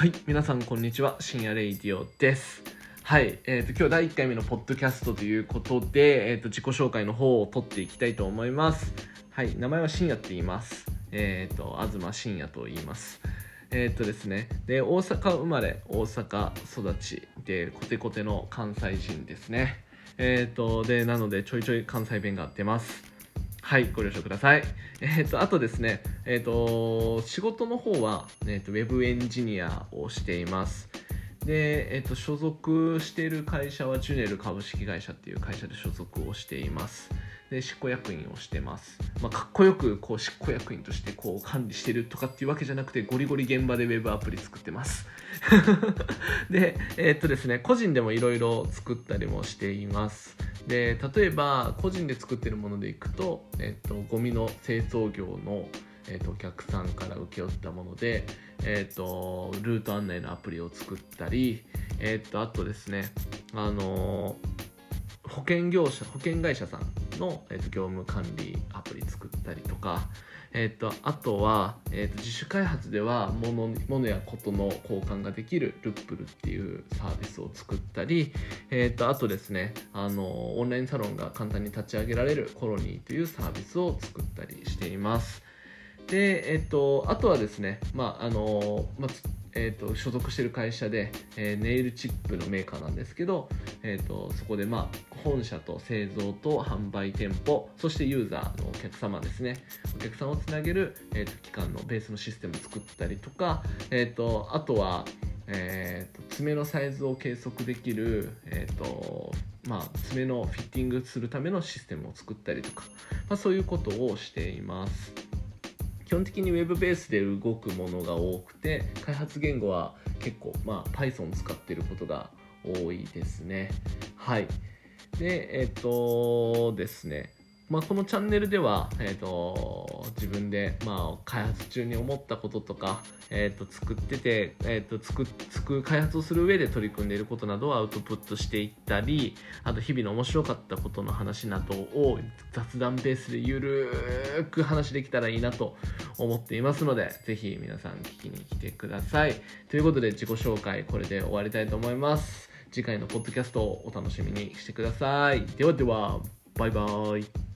はい、皆さんこんにちは。深夜レイディオです。はい、えー、と今日第1回目のポッドキャストということで、えー、と自己紹介の方を取っていきたいと思います。はい、名前は深夜って言います。えっ、と東深夜と言います。えっ、とですね、で大阪生まれ、大阪育ちでコテコテの関西人ですね。えっ、とでなのでちょいちょい関西弁が出ます。はい、ご了承ください。えっ、と、あとですね、えっ、と、仕事の方は、えっ、と、ウェブエンジニアをしています。で、えっ、と、所属している会社はジュネル株式会社っていう会社で所属をしています。で、執行役員をしてます。まあ、かっこよく、こう、執行役員として、こう、管理してるとかっていうわけじゃなくて、ゴリゴリ現場でウェブアプリ作ってます。で、えっ、とですね、個人でもいろいろ作ったりもしています。で例えば個人で作ってるものでいくと、えっと、ゴミの清掃業の、えっと、お客さんから請け負ったもので、えっと、ルート案内のアプリを作ったり、えっと、あとですねあの保険業者保険会社さんの、えっと、業務管理アプリ作ったりとか、えっと、あとは、えっと、自主開発では物物やことの交換ができるルップルっていうサービスを作ったり、えっと、あとですねあのオンラインサロンが簡単に立ち上げられるコロニーというサービスを作ったりしています。で、えっと、あとはですね、まああのまあえー、と所属している会社で、えーネイルチップのメーカーなんですけど、えー、とそこで、まあ、本社と製造と販売店舗そしてユーザーのお客様ですねお客さんをつなげる、えー、と機関のベースのシステムを作ったりとか、えー、とあとは、えー、と爪のサイズを計測できる、えーとまあ、爪のフィッティングするためのシステムを作ったりとか、まあ、そういうことをしています。基本的に Web ベースで動くものが多くて開発言語は結構、まあ、Python 使ってることが多いですね。はい。でえっ、とですね。まあ、このチャンネルでは、えー、と自分で、まあ、開発中に思ったこととか、えー、と作ってて、えー、と作作開発をする上で取り組んでいることなどをアウトプットしていったりあと日々の面白かったことの話などを雑談ベースでゆるーく話できたらいいなと思っていますのでぜひ皆さん聞きに来てください。ということで自己紹介これで終わりたいと思います。次回のポッドキャストをお楽しみにしてください。ではではバイバーイ。